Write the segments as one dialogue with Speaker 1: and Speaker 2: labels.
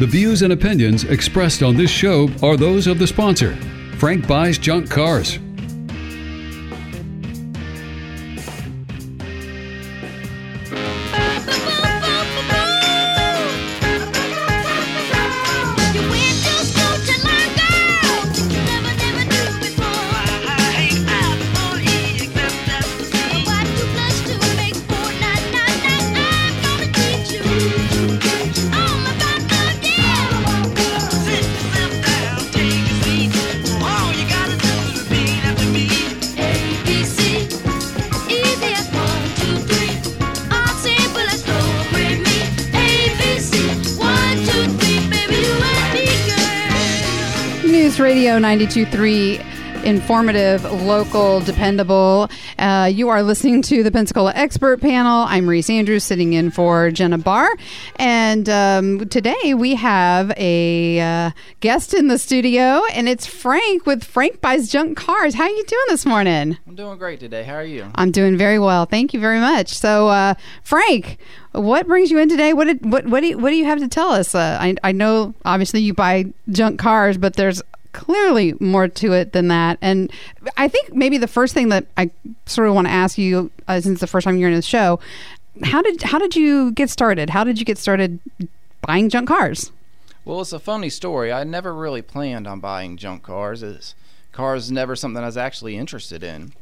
Speaker 1: The views and opinions expressed on this show are those of the sponsor, Frank Buys Junk Cars.
Speaker 2: Radio 92.3 informative, local, dependable. Uh, you are listening to the Pensacola Expert Panel. I'm Reese Andrews, sitting in for Jenna Barr, and um, today we have a uh, guest in the studio, and it's Frank with Frank Buys Junk Cars. How are you doing this morning?
Speaker 3: I'm doing great today. How are you?
Speaker 2: I'm doing very well. Thank you very much. So, uh, Frank, what brings you in today? What did, what what do you, what do you have to tell us? Uh, I I know obviously you buy junk cars, but there's clearly more to it than that. And I think maybe the first thing that I sort of want to ask you, uh, since the first time you're in the show, how did how did you get started? How did you get started buying junk cars?
Speaker 3: Well, it's a funny story. I never really planned on buying junk cars. It's, cars never something I was actually interested in.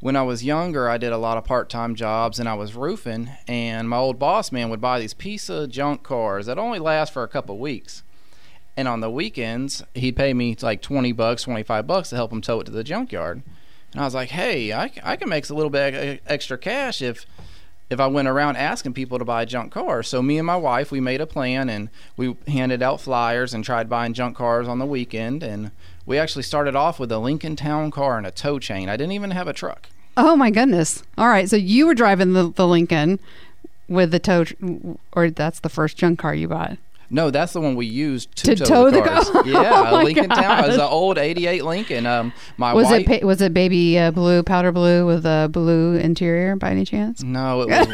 Speaker 3: When I was younger, I did a lot of part-time jobs and I was roofing, and my old boss man would buy these piece of junk cars that only last for a couple weeks. And on the weekends, he'd pay me like 20 bucks, 25 bucks to help him tow it to the junkyard. And I was like, hey, I, I can make a little bit extra cash if if I went around asking people to buy junk cars. So me and my wife, we made a plan and we handed out flyers and tried buying junk cars on the weekend. And we actually started off with a Lincoln Town car and a tow chain. I didn't even have a truck.
Speaker 2: Oh my goodness! All right, so you were driving the, the Lincoln with the tow, or that's the first junk car you bought.
Speaker 3: No, that's the one we used to,
Speaker 2: To
Speaker 3: tow,
Speaker 2: tow
Speaker 3: the
Speaker 2: the
Speaker 3: cars.
Speaker 2: car.
Speaker 3: Yeah,
Speaker 2: Oh
Speaker 3: Lincoln Town. It was an old '88 Lincoln. Um, my
Speaker 2: Was it was it baby uh, blue, powder blue with a blue interior by any chance?
Speaker 3: no, it was,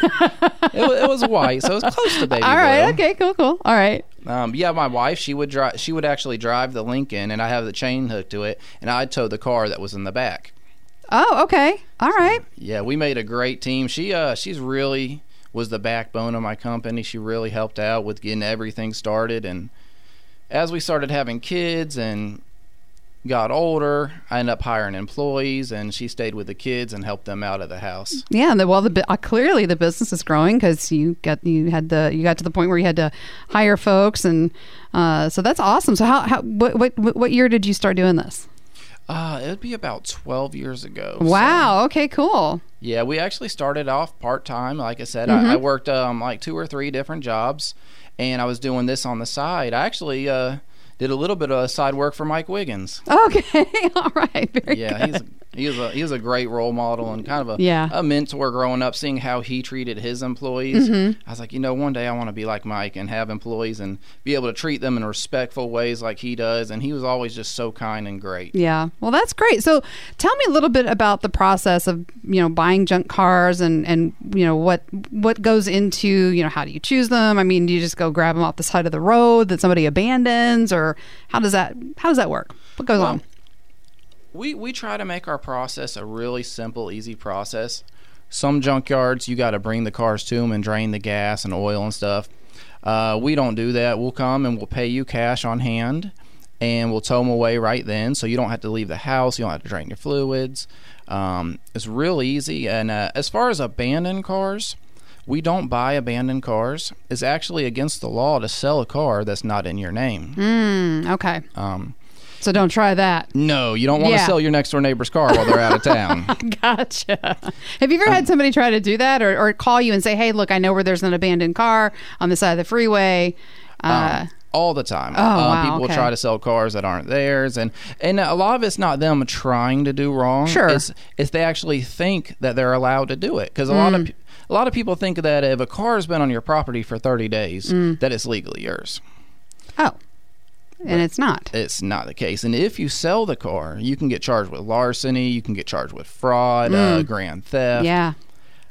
Speaker 3: it was it was white, so it was close to baby
Speaker 2: All right,
Speaker 3: blue.
Speaker 2: okay, cool, cool. All right.
Speaker 3: Um, yeah, my wife, she would drive. She would actually drive the Lincoln, and I have the chain hooked to it, and I'd tow the car that was in the back.
Speaker 2: Oh, okay. All right.
Speaker 3: Yeah, we made a great team. She uh, she's really was the backbone of my company. She really helped out with getting everything started, and as we started having kids and got older, I ended up hiring employees, and she stayed with the kids and helped them out of the house.
Speaker 2: Yeah, well, the uh, clearly the business is growing because you got you had the you got to the point where you had to hire folks, and uh, so that's awesome. So how, how what, what what year did you start doing this?
Speaker 3: Uh, it would be about 12 years ago. so-
Speaker 2: Wow. Okay. Cool.
Speaker 3: Yeah, we actually started off part time. Like I said,
Speaker 2: Mm-hmm.
Speaker 3: I, I worked um, like two or three different jobs, and I was doing this on the side. I actually uh, did a little bit of side work for Mike Wiggins.
Speaker 2: Okay. All right. Very
Speaker 3: Yeah,
Speaker 2: good.
Speaker 3: he's he was a he was a great role model and kind of a
Speaker 2: Yeah.
Speaker 3: a mentor growing up, seeing how he treated his employees.
Speaker 2: Mm-hmm.
Speaker 3: I was like, you know, one day I want to be like Mike and have employees and be able to treat them in respectful ways like he does. And he was always just so kind and great.
Speaker 2: Yeah. Well, that's great. So, tell me a little bit about the process of you know buying junk cars and and you know what what goes into you know how do you choose them? I mean, do you just go grab them off the side of the road that somebody abandons, or how does that how does that work? What goes
Speaker 3: Well,
Speaker 2: on?
Speaker 3: We we try to make our process a really simple, easy process. Some junkyards you got to bring the cars to them and drain the gas and oil and stuff. Uh, we don't do that. We'll come and we'll pay you cash on hand, and we'll tow them away right then, so you don't have to leave the house. You don't have to drain your fluids. Um, it's real easy. And uh, as far as abandoned cars, we don't buy abandoned cars. It's actually against the law to sell a car that's not in your name.
Speaker 2: Mm, okay.
Speaker 3: Um,
Speaker 2: So don't try that.
Speaker 3: no, you don't want to
Speaker 2: Yeah.
Speaker 3: sell your next door neighbor's car while they're out of town.
Speaker 2: Gotcha. Have you ever
Speaker 3: Um,
Speaker 2: had somebody try to do that or, or call you and say, hey, look, I know where there's an abandoned car on the side of the freeway? Uh,
Speaker 3: Um, all the time.
Speaker 2: Oh,
Speaker 3: Uh,
Speaker 2: wow,
Speaker 3: people will
Speaker 2: okay.
Speaker 3: try to sell cars that aren't theirs, and and a lot of it's not them trying to do wrong.
Speaker 2: Sure.
Speaker 3: it's it's they actually think that they're allowed to do it because a lot
Speaker 2: Mm.
Speaker 3: of pe- a lot of people think that if a car has been on your property for 30 days,
Speaker 2: Mm.
Speaker 3: that it's legally yours.
Speaker 2: oh, and it's not.
Speaker 3: It's not the case, and if you sell the car, you can get charged with larceny, you can get charged with fraud, uh, grand theft.
Speaker 2: Mm. Yeah.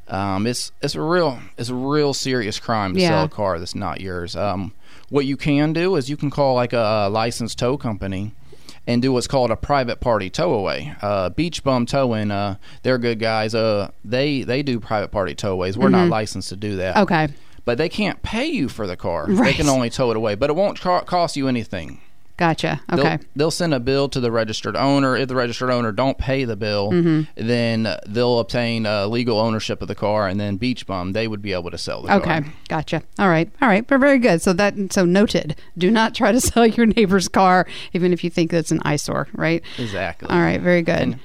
Speaker 3: Um, it's it's a real it's a real serious crime to
Speaker 2: Yeah.
Speaker 3: sell a car that's not yours. Um, What you can do is you can call like a licensed tow company and do what's called a private party tow away. Uh, Beach Bum Towing, uh, they're good guys. Uh, they they do private party towaways. We're not licensed to do that.
Speaker 2: Okay.
Speaker 3: But they can't pay you for the car. They can only tow it away, but it won't co- cost you anything.
Speaker 2: Gotcha.
Speaker 3: They'll,
Speaker 2: Okay.
Speaker 3: they'll send a bill to the registered owner. If the registered owner don't pay the bill,
Speaker 2: Mm-hmm.
Speaker 3: then they'll obtain uh, legal ownership of the car, and then Beach Bum they would be able to sell the
Speaker 2: Okay,
Speaker 3: car. Okay.
Speaker 2: Gotcha. All right, all right, but very good. So that so noted. Do not try to sell your neighbor's car, even if you think that's an eyesore, right?
Speaker 3: Exactly.
Speaker 2: All right, very good.
Speaker 3: And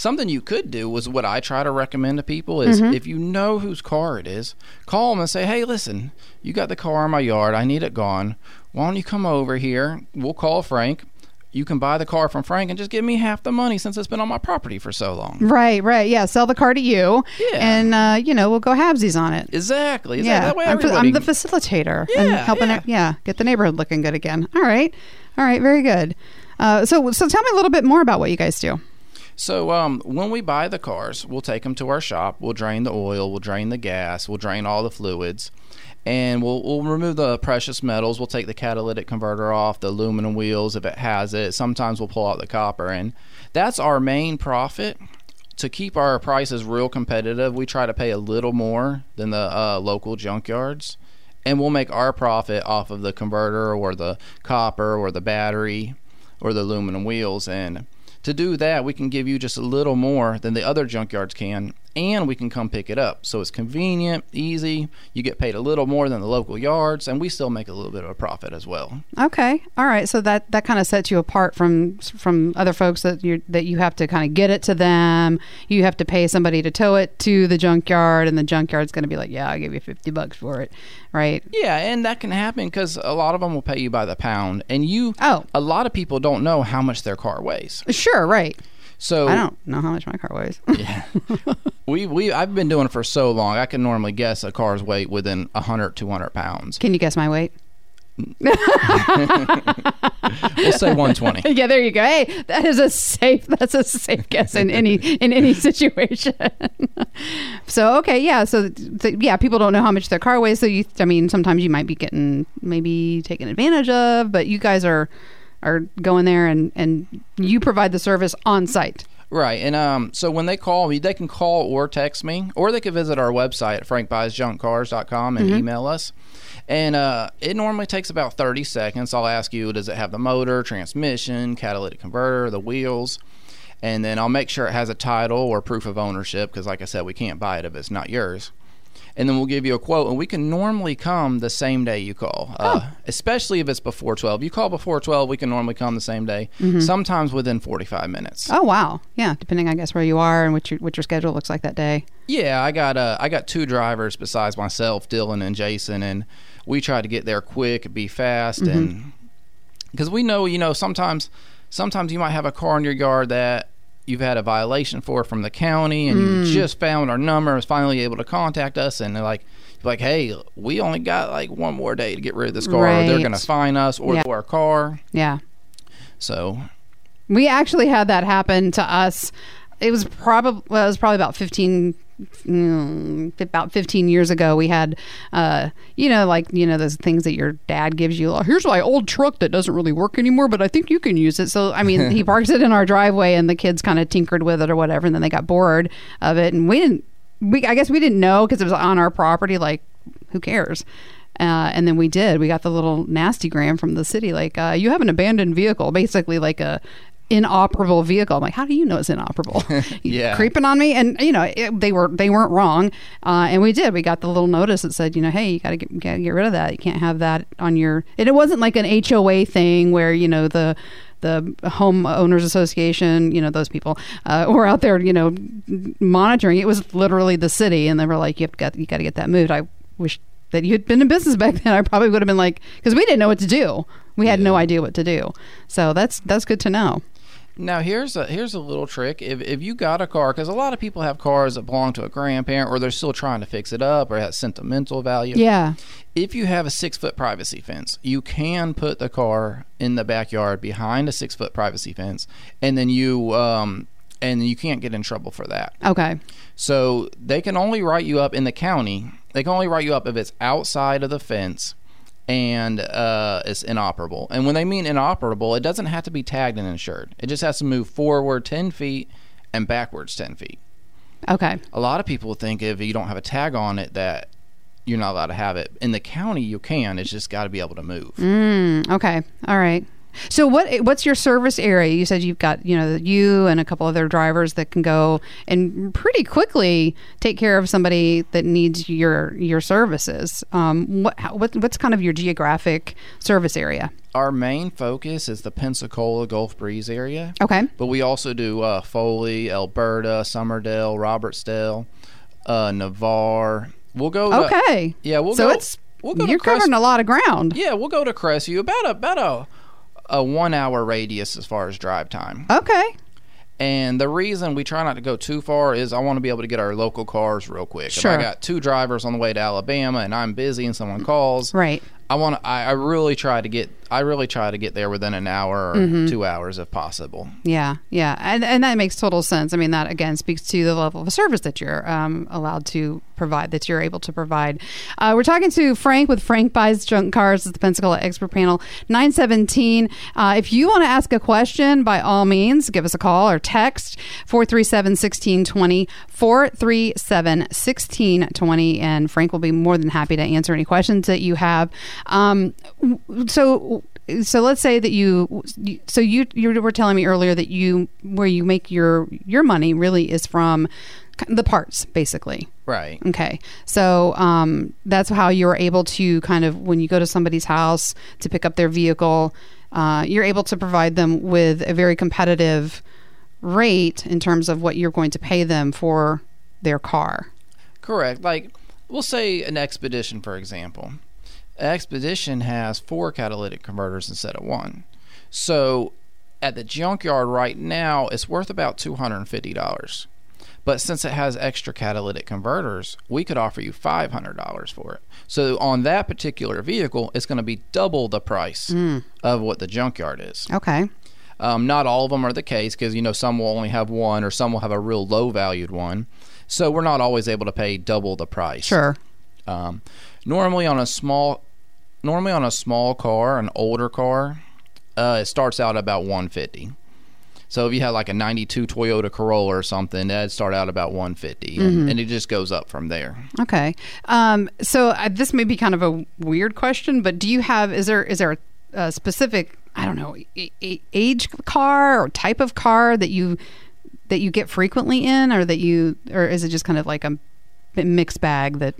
Speaker 3: something you could do was what I try to recommend to people is
Speaker 2: Mm-hmm.
Speaker 3: if you know whose car it is, call them and say, "Hey, listen, you got the car in my yard. I need it gone. Why don't you come over here? We'll call Frank. You can buy the car from Frank and just give me half the money since it's been on my property for so long."
Speaker 2: Right, right. Yeah, sell the car to you,
Speaker 3: Yeah.
Speaker 2: and uh, you know we'll go halvesies on it.
Speaker 3: Exactly. Is
Speaker 2: yeah,
Speaker 3: that, that way
Speaker 2: I'm, fa- I'm the facilitator and
Speaker 3: Yeah,
Speaker 2: helping
Speaker 3: yeah.
Speaker 2: it. Yeah, get the neighborhood looking good again. All right, all right, very good. Uh, so, so tell me a little bit more about what you guys do.
Speaker 3: So um, when we buy the cars, we'll take them to our shop. We'll drain the oil. We'll drain the gas. We'll drain all the fluids, and we'll we'll remove the precious metals. We'll take the catalytic converter off, the aluminum wheels if it has it. Sometimes we'll pull out the copper, and that's our main profit. To keep our prices real competitive, we try to pay a little more than the uh, local junkyards, and we'll make our profit off of the converter or the copper or the battery or the aluminum wheels. And to do that, we can give you just a little more than the other junkyards can, and we can come pick it up. So it's convenient, easy. You get paid a little more than the local yards, and we still make a little bit of a profit as well.
Speaker 2: Okay, all right. So that that kind of sets you apart from from other folks that you that you have to kind of get it to them. You have to pay somebody to tow it to the junkyard, and the junkyard's going to be like, "Yeah, I'll give you fifty bucks for it," right?
Speaker 3: Yeah, and that can happen because a lot of them will pay you by the pound, and you.
Speaker 2: Oh.
Speaker 3: A lot of people don't know how much their car weighs.
Speaker 2: Sure, right.
Speaker 3: So
Speaker 2: I don't know how much my car weighs.
Speaker 3: Yeah. we we I've been doing it for so long. I can normally guess a car's weight within 100 200 pounds.
Speaker 2: Can you guess my weight?
Speaker 3: We'll say 120.
Speaker 2: yeah, there you go. Hey, that is a safe. That's a safe guess in any in any situation. so okay, yeah. So th- yeah, people don't know how much their car weighs. So you, I mean, sometimes you might be getting maybe taken advantage of, but you guys are are going there and and you provide the service on site.
Speaker 3: Right. And um, so when they call me, they can call or text me, or they can visit our website at frankbuysjunkcars.com and email us. And uh, it normally takes about 30 seconds. I'll ask you, does it have the motor, transmission, catalytic converter, the wheels? And then I'll make sure it has a title or proof of ownership because, like I said, we can't buy it if it's not yours. And then we'll give you a quote, and we can normally come the same day you call, uh, especially if it's before 12. You call before 12, we can normally come the same day, sometimes within 45 minutes.
Speaker 2: Oh wow, yeah. Depending, I guess, where you are and what your what your schedule looks like that day.
Speaker 3: Yeah, I got uh, I got two drivers besides myself, Dylan and Jason, and we try to get there quick, be fast, and because we know, you know, sometimes sometimes you might have a car in your yard that you've had a violation for from the county, and you just found our number, was finally able to contact us, and they're like. Like, hey, we only got like one more day to get rid of this car. or They're going to fine us or
Speaker 2: Yeah.
Speaker 3: our car.
Speaker 2: Yeah.
Speaker 3: So,
Speaker 2: We actually had that happen to us. It was probably well, it was probably about fifteen, mm, about fifteen years ago. We had, uh, you know, like you know those things that your dad gives you. "Oh, Here's my old truck that doesn't really work anymore, but I think you can use it. So I mean, he parks it in our driveway, and the kids kind of tinkered with it or whatever, and then they got bored of it, and we didn't. We I guess we didn't know because it was on our property. Like, who cares? Uh, and then we did. We got the little nasty gram from the city, like uh, you have an abandoned vehicle, basically like a inoperable vehicle. I'm like, how do you know it's inoperable?
Speaker 3: Yeah.
Speaker 2: creeping on me, and you know it, they were they weren't wrong, uh, and we did. We got the little notice that said, you know, hey, you got to get gotta get rid of that. You can't have that on your. And it wasn't like an HOA thing where you know the the homeowners association, you know, those people uh, were out there, you know, monitoring. It was literally the city, and they were like, "You've got you got to get that moved." I wish that you had been in business back then. I probably would have been like, because we didn't know what to do. We had no idea what to do. So that's that's good to know.
Speaker 3: Now here's a here's a little trick. If if you got a car, because a lot of people have cars that belong to a grandparent, or they're still trying to fix it up, or it has sentimental value.
Speaker 2: Yeah.
Speaker 3: If you have a six foot privacy fence, you can put the car in the backyard behind a six foot privacy fence, and then you um and you can't get in trouble for that.
Speaker 2: Okay.
Speaker 3: So they can only write you up in the county. They can only write you up if it's outside of the fence and uh, it's inoperable. And when they mean inoperable, it doesn't have to be tagged and insured. It just has to move forward 10 feet and backwards 10 feet.
Speaker 2: Okay.
Speaker 3: A lot of people think if you don't have a tag on it that you're not allowed to have it. In the county, you can. It's just got to be able to move.
Speaker 2: Mm, okay. All right. So what what's your service area? You said you've got you know you and a couple other drivers that can go and pretty quickly take care of somebody that needs your your services. Um, what, how, what what's kind of your geographic service area?
Speaker 3: Our main focus is the Pensacola Gulf Breeze area.
Speaker 2: Okay.
Speaker 3: But we also do uh, Foley, Elberta, Summerdale, Robertsdale, uh, Navarre. We'll go. To,
Speaker 2: Okay.
Speaker 3: Yeah, we'll
Speaker 2: so
Speaker 3: go.
Speaker 2: it's
Speaker 3: we'll go
Speaker 2: you're
Speaker 3: Crest-
Speaker 2: covering a lot of ground.
Speaker 3: Yeah, we'll go to Crestview about a, about a a one hour radius as far as drive time.
Speaker 2: Okay.
Speaker 3: And the reason we try not to go too far is I want to be able to get our local cars real quick.
Speaker 2: Sure.
Speaker 3: If I got two drivers on the way to Alabama and I'm busy and someone calls,
Speaker 2: Right.
Speaker 3: I want I, I really try to get I really try to get there within an hour or
Speaker 2: Mm-hmm.
Speaker 3: two hours if possible.
Speaker 2: Yeah, yeah, and and that makes total sense. I mean, that again speaks to the level of service that you're um, allowed to provide, that you're able to provide. Uh, we're talking to Frank with Frank Buys Junk Cars at the Pensacola Expert Panel, nine seventeen. Uh, if you want to ask a question, by all means, give us a call or text 437-1620, 437-1620, and Frank will be more than happy to answer any questions that you have. Um, so so let's say that you so you you were telling me earlier that you where you make your your money really is from the parts basically
Speaker 3: Right.
Speaker 2: okay so um, that's how you're able to kind of when you go to somebody's house to pick up their vehicle uh, you're able to provide them with a very competitive rate in terms of what you're going to pay them for their car
Speaker 3: Correct. Like we'll say an expedition for example. Expedition has four catalytic converters instead of one. So at the junkyard right now it's worth about $250. But since it has extra catalytic converters, we could offer you $500 for it. So on that particular vehicle, it's going to be double the price mm. of what the junkyard is.
Speaker 2: okay
Speaker 3: Um, not all of them are the case because you know some will only have one or some will have a real low valued one. So we're not always able to pay double the price.
Speaker 2: sure
Speaker 3: Um, normally on a small, normally on a small car, an older car, uh, it starts out about 150. So if you had like a 92 Toyota Corolla or something, that'd start out about 150 and, and it just goes up from there.
Speaker 2: Okay. Um, so uh, this may be kind of a weird question, but do you have is there is there a, a specific I don't know age car or type of car that you that you get frequently in, or that you or is it just kind of like a mixed bag that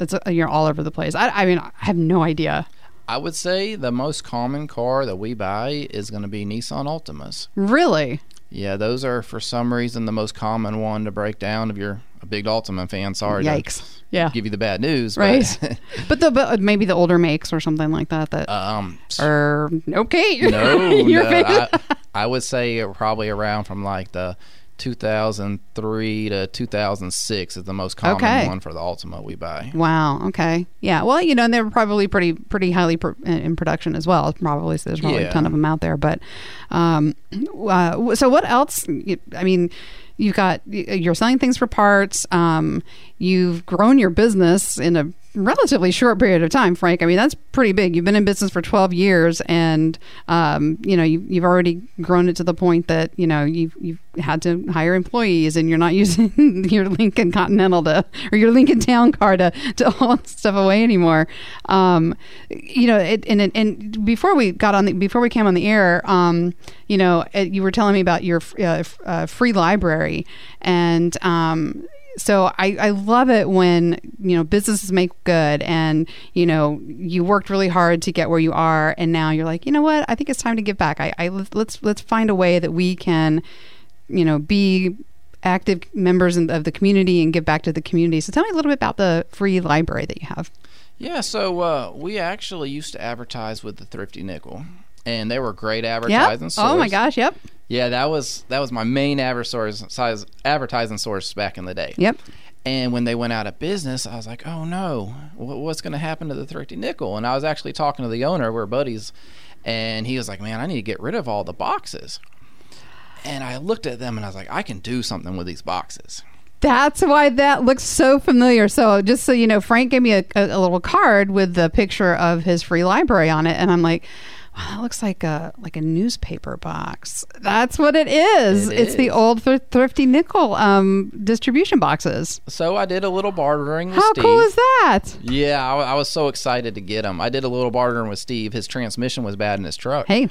Speaker 2: it's uh, you're all over the place? I, I mean, I have no idea.
Speaker 3: I would say the most common car that we buy is going to be Nissan Altimas.
Speaker 2: Really?
Speaker 3: Yeah, those are for some reason the most common one to break down. If you're a big Altima fan, sorry
Speaker 2: Yikes.
Speaker 3: to
Speaker 2: Yeah.
Speaker 3: give you the bad news,
Speaker 2: Right.
Speaker 3: But,
Speaker 2: But the but maybe the older makes or something like that. That
Speaker 3: um,
Speaker 2: or okay.
Speaker 3: no, no I, I would say probably around from like the 2003 to 2006 is the most common
Speaker 2: Okay.
Speaker 3: one for the Altima we buy.
Speaker 2: Wow. Okay. Yeah. Well, you know, and they're probably pretty pretty highly pro- in production as well. Probably so there's probably a ton of them out there. But um, uh, so what else? I mean, you've got you're selling things for parts. Um, you've grown your business in a relatively short period of time, Frank. I mean, that's pretty big. You've been in business for 12 years, and um, you know you, you've already grown it to the point that you know you've you've had to hire employees, and you're not using your Lincoln Continental to or your Lincoln Town Car to to haul stuff away anymore. Um, you know, it, and and before we got on the before we came on the air, um, you know, you were telling me about your uh, uh, free library, and um, so I, I love it when you know businesses make good and you know you worked really hard to get where you are and now you're like you know what? I think it's time to give back. I, I let's let's find a way that we can you know be active members in, of the community and give back to the community. So tell me a little bit about the free library that you have.
Speaker 3: Yeah, so uh, we actually used to advertise with the Thrifty Nickel, and they were great advertising.
Speaker 2: oh my gosh yep
Speaker 3: Yeah, that was that was my main advertising size advertising source back in the day.
Speaker 2: yep
Speaker 3: And when they went out of business, I was like, "Oh no, what's going to happen to the Thrifty Nickel?" And I was actually talking to the owner, we're buddies, and he was like, "Man, I need to get rid of all the boxes." And I looked at them and I was like, "I can do something with these boxes."
Speaker 2: That's why that looks so familiar. So, just so you know, Frank gave me a, a little card with the picture of his free library on it, and I'm like, wow, that looks like a like a newspaper box. That's what it is.
Speaker 3: It
Speaker 2: it's the old thr- thrifty nickel um, distribution boxes.
Speaker 3: So I did a little bartering with Steve.
Speaker 2: How
Speaker 3: Steve.
Speaker 2: cool is that?
Speaker 3: Yeah, I, I was so excited to get him. I did a little bartering with Steve. His transmission was bad in his truck.
Speaker 2: Hey,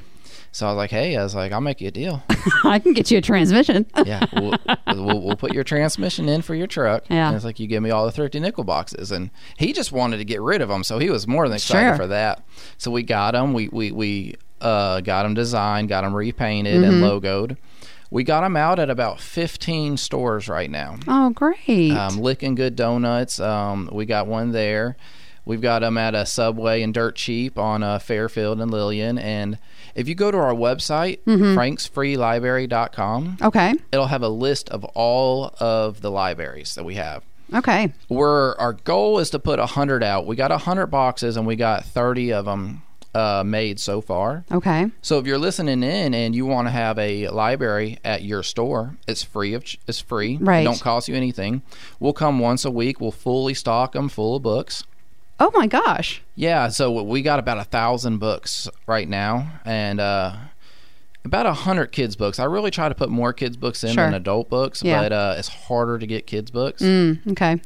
Speaker 3: So I was like, hey, I was like, I'll make you a deal.
Speaker 2: I can get you a transmission.
Speaker 3: yeah, we'll, we'll, we'll put your transmission in for your truck.
Speaker 2: Yeah.
Speaker 3: And it's like, you give me all the thrifty nickel boxes. And he just wanted to get rid of them. So he was more than excited
Speaker 2: Sure.
Speaker 3: for that. So we got them. We, we, we uh, got them designed, got them repainted
Speaker 2: Mm-hmm.
Speaker 3: and logoed. We got them out at about 15 stores right now.
Speaker 2: Oh, great.
Speaker 3: Um, Licking Good Donuts. Um, we got one there. We've got them at a Subway and Dirt Cheap on uh, Fairfield and Lillian. And if you go to our website,
Speaker 2: Mm-hmm.
Speaker 3: franksfreelibrary.com,
Speaker 2: okay.
Speaker 3: it'll have a list of all of the libraries that we have.
Speaker 2: Okay.
Speaker 3: We're, our goal is to put 100 out. We got 100 boxes and we got 30 of them uh, made so far.
Speaker 2: Okay.
Speaker 3: So if you're listening in and you want to have a library at your store, it's free of it's free.
Speaker 2: Right.
Speaker 3: It don't cost you anything. We'll come once a week. We'll fully stock them full of books.
Speaker 2: Oh my gosh.
Speaker 3: Yeah, so we got about a thousand books right now, and uh, about a hundred kids books. I really try to put more kids books in
Speaker 2: Sure.
Speaker 3: than adult books,
Speaker 2: Yeah.
Speaker 3: but uh, it's harder to get kids books.
Speaker 2: Mm, okay.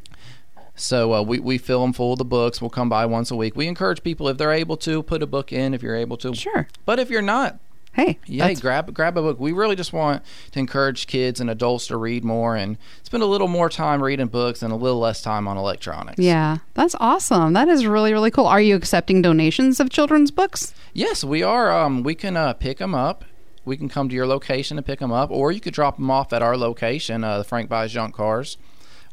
Speaker 3: So uh, we we fill them full of the books. We'll come by once a week. We encourage people if they're able to put a book in if you're able to.
Speaker 2: Sure.
Speaker 3: But if you're not,
Speaker 2: Hey.
Speaker 3: yeah, grab grab a book. We really just want to encourage kids and adults to read more and spend a little more time reading books and a little less time on electronics.
Speaker 2: Yeah, that's awesome. That is really really cool. Are you accepting donations of children's books?
Speaker 3: Yes, we are. Um, we can uh, pick them up. We can come to your location and pick them up, or you could drop them off at our location, uh, the Frank Buys Junk Cars.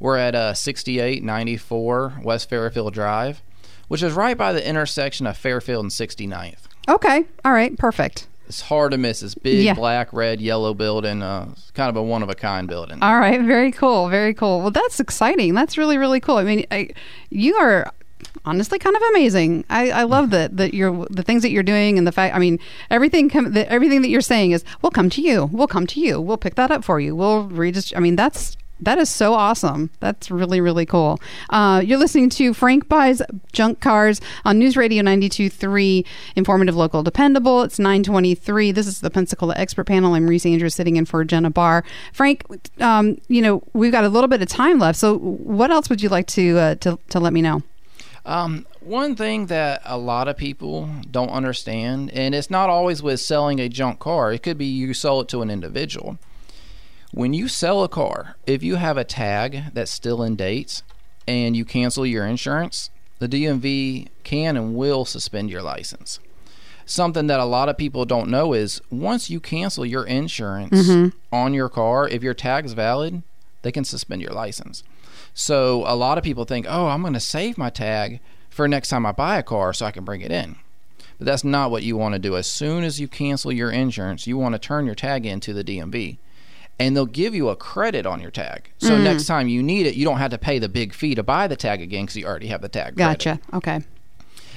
Speaker 3: We're at uh, 6894 West Fairfield Drive, which is right by the intersection of Fairfield and 69th.
Speaker 2: Okay. All right. Perfect.
Speaker 3: It's hard to miss. This big
Speaker 2: Yeah.
Speaker 3: black, red, yellow building. Uh, it's kind of a one of a kind building.
Speaker 2: All right. Very cool. Very cool. Well, that's exciting. That's really really cool. I mean, I, you are honestly kind of amazing. I, I love that that you're the things that you're doing and the fact. I mean, everything come the, everything that you're saying is we'll come to you. We'll come to you. We'll pick that up for you. We'll redist- I mean, that's that is so awesome. That's really, really cool. Uh, you're listening to Frank Buys Junk Cars on News Radio 92.3, informative, local, dependable. It's 923. This is the Pensacola Expert Panel. I'm Reese Andrews sitting in for Jenna Barr. Frank, um, you know, we've got a little bit of time left. So what else would you like to, uh, to, to let me know?
Speaker 3: Um, one thing that a lot of people don't understand, and it's not always with selling a junk car, it could be you sell it to an individual. When you sell a car, if you have a tag that's still in date and you cancel your insurance, the DMV can and will suspend your license. Something that a lot of people don't know is once you cancel your insurance mm-hmm. on your car, if your tag's valid, they can suspend your license. So a lot of people think, oh, I'm going to save my tag for next time I buy a car so I can bring it in. But that's not what you want to do. As soon as you cancel your insurance, you want to turn your tag into the DMV. And they'll give you a credit on your tag. So next time you need it, you don't have to pay the big fee to buy the tag again because you already have the tag. credit.
Speaker 2: Gotcha. Okay.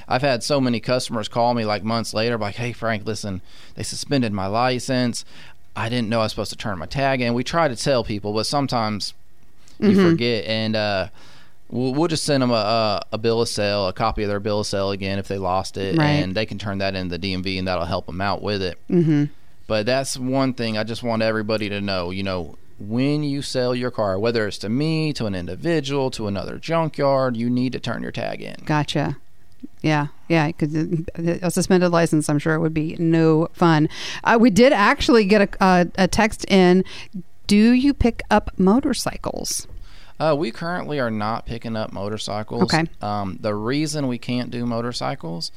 Speaker 3: I've had so many customers call me like months later, like, "Hey Frank, listen, they suspended my license. I didn't know I was supposed to turn my tag in." We try to tell people, but sometimes you forget, and uh, we'll, we'll just send them a, a, a bill of sale, a copy of their bill of sale again if they lost it,
Speaker 2: Right.
Speaker 3: and they can turn that into the DMV, and that'll help them out with it. Mm-hmm. But that's one thing I just want everybody to know. You know, when you sell your car, whether it's to me, to an individual, to another junkyard, you need to turn your tag in.
Speaker 2: Gotcha. Yeah, yeah. Because a suspended license, I'm sure it would be no fun. Uh, we did actually get a, a, a text in. Do you pick up motorcycles?
Speaker 3: Uh, we currently are not picking up motorcycles.
Speaker 2: Okay.
Speaker 3: Um, the reason we can't do motorcycles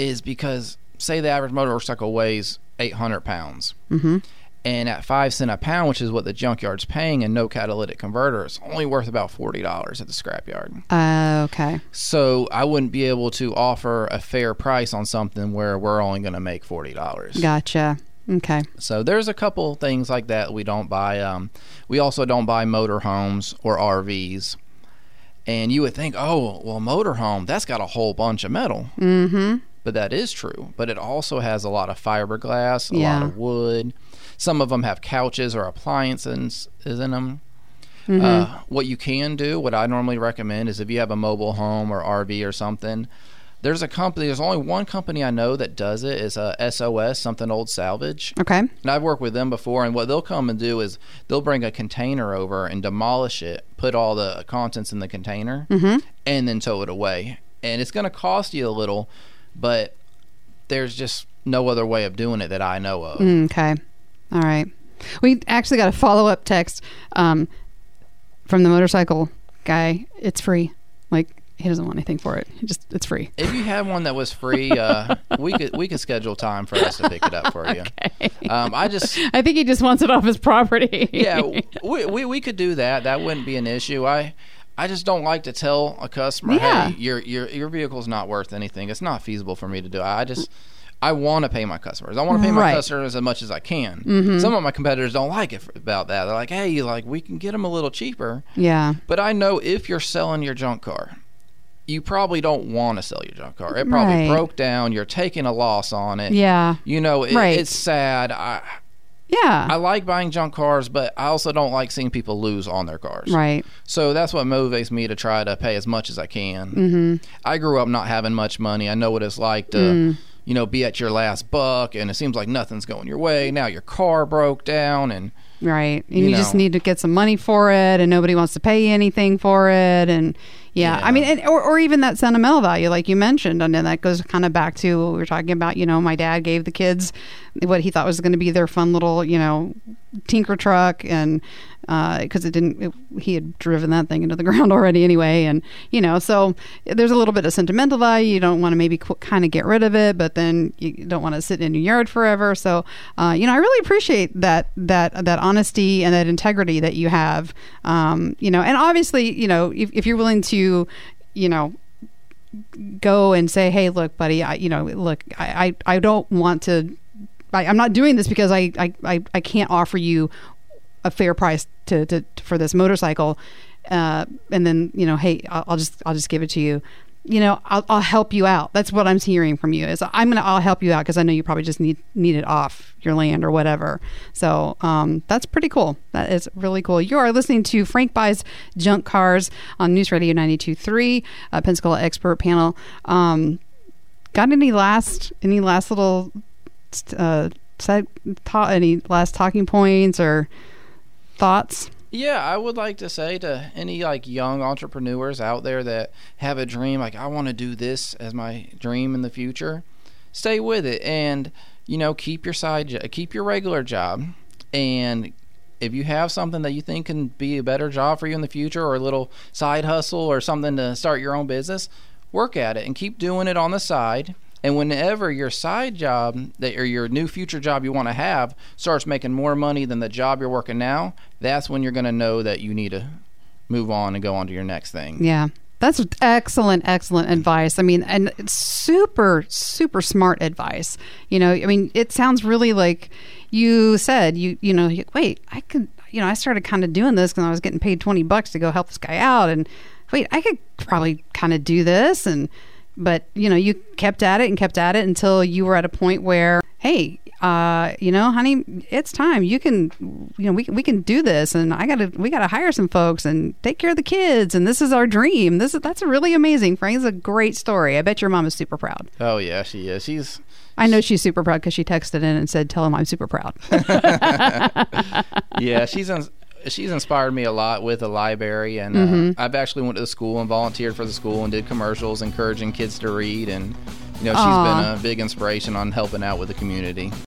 Speaker 3: is because, say, the average motorcycle weighs 800 pounds. Mm-hmm. And at five cent a pound, which is what the junkyard's paying, and no catalytic converter, it's only worth about forty dollars at the scrapyard.
Speaker 2: Uh, okay.
Speaker 3: So I wouldn't be able to offer a fair price on something where we're only going to make forty dollars.
Speaker 2: Gotcha. Okay.
Speaker 3: So there's a couple things like that we don't buy. Um, we also don't buy motorhomes or RVs. And you would think, oh, well, motorhome that's got a whole bunch of metal. Mm-hmm. But that is true. But it also has a lot of fiberglass, a
Speaker 2: Yeah.
Speaker 3: lot of wood. Some of them have couches or appliances in them. Uh, what you can do, what I normally recommend, is if you have a mobile home or RV or something, there's a company. There's only one company I know that does it. Is a SOS, something old salvage.
Speaker 2: Okay.
Speaker 3: And I've worked with them before, and what they'll come and do is they'll bring a container over and demolish it, put all the contents in the container, and then tow it away. And it's going to cost you a little, but there's just no other way of doing it that I know of.
Speaker 2: Okay. All right. We actually got a follow up text um, from the motorcycle guy. It's free. Like he doesn't want anything for it. He just it's free.
Speaker 3: If you had one that was free, uh, we could we could schedule time for us to pick it up for you. Um, I just
Speaker 2: I think he just wants it off his property.
Speaker 3: yeah, we, we we could do that. That wouldn't be an issue. I I just don't like to tell a customer,
Speaker 2: Yeah.
Speaker 3: hey, your your your vehicle's not worth anything. It's not feasible for me to do. I just I want to pay my customers. I want to pay my
Speaker 2: Right.
Speaker 3: customers as much as I can. Mm-hmm. Some of my competitors don't like it about that. They're like, hey, like we can get them a little cheaper.
Speaker 2: yeah.
Speaker 3: But I know if you're selling your junk car, you probably don't want to sell your junk car. It probably
Speaker 2: Right.
Speaker 3: broke down. You're taking a loss on it.
Speaker 2: Yeah.
Speaker 3: You know, it,
Speaker 2: Right.
Speaker 3: it's sad. I
Speaker 2: Yeah.
Speaker 3: I like buying junk cars, but I also don't like seeing people lose on their cars.
Speaker 2: right.
Speaker 3: So that's what motivates me to try to pay as much as I can. Mm-hmm. I grew up not having much money. I know what it's like to,
Speaker 2: Mm.
Speaker 3: you know, be at your last buck, and it seems like nothing's going your way. Now your car broke down, and
Speaker 2: Right. And
Speaker 3: You
Speaker 2: you, just need to get some money for it and nobody wants to pay you anything for it and yeah,
Speaker 3: Yeah.
Speaker 2: I mean and, or, or even that sentimental value like you mentioned and then that goes kind of back to what we were talking about, you know, my dad gave the kids what he thought was going to be their fun little, you know, tinker truck and because it didn't it, he had driven that thing into the ground already anyway and you know so there's a little bit of sentimental value. You don't want to maybe qu- kind of get rid of it but then you don't want to sit in your yard forever. So uh, you know i really appreciate that that that honesty and that integrity that you have. Um, you know and obviously you know if, if you're willing to you know go and say hey look buddy i you know look i i, I don't want to I, I'm not doing this because I, I, I can't offer you a fair price to, to for this motorcycle, uh, and then you know, hey, I'll, I'll just I'll just give it to you. You know, I'll, I'll help you out. That's what I'm hearing from you. Is I'm gonna I'll help you out because I know you probably just need need it off your land or whatever. So um, that's pretty cool. That is really cool. You are listening to Frank buys junk cars on News Radio 92.3, uh, Pensacola expert panel. Um, got any last any last little uh, any last talking points or thoughts?
Speaker 3: Yeah, I would like to say to any like young entrepreneurs out there that have a dream, like I want to do this as my dream in the future, stay with it and you know keep your side, keep your regular job, and if you have something that you think can be a better job for you in the future, or a little side hustle or something to start your own business, work at it and keep doing it on the side. And whenever your side job that or your new future job you want to have starts making more money than the job you're working now, that's when you're going to know that you need to move on and go on to your next thing.
Speaker 2: Yeah. That's excellent, excellent advice. I mean, and it's super, super smart advice. You know, I mean, it sounds really like you said, you, you know, wait, I could, you know, I started kind of doing this because I was getting paid 20 bucks to go help this guy out. And wait, I could probably kind of do this. And, but, you know, you kept at it and kept at it until you were at a point where, hey, uh, you know, honey, it's time. You can, you know, we we can do this, and I gotta, we gotta hire some folks and take care of the kids, and this is our dream. This is that's really amazing. Frank's a great story. I bet your mom is super proud.
Speaker 3: Oh yeah, she is. She's
Speaker 2: I know she's super proud because she texted in and said, "Tell him I'm super proud."
Speaker 3: yeah, she's in, she's inspired me a lot with the library, and uh,
Speaker 2: Mm-hmm.
Speaker 3: I've actually went to the school and volunteered for the school and did commercials encouraging kids to read, and you know she's
Speaker 2: Aw.
Speaker 3: been a big inspiration on helping out with the community.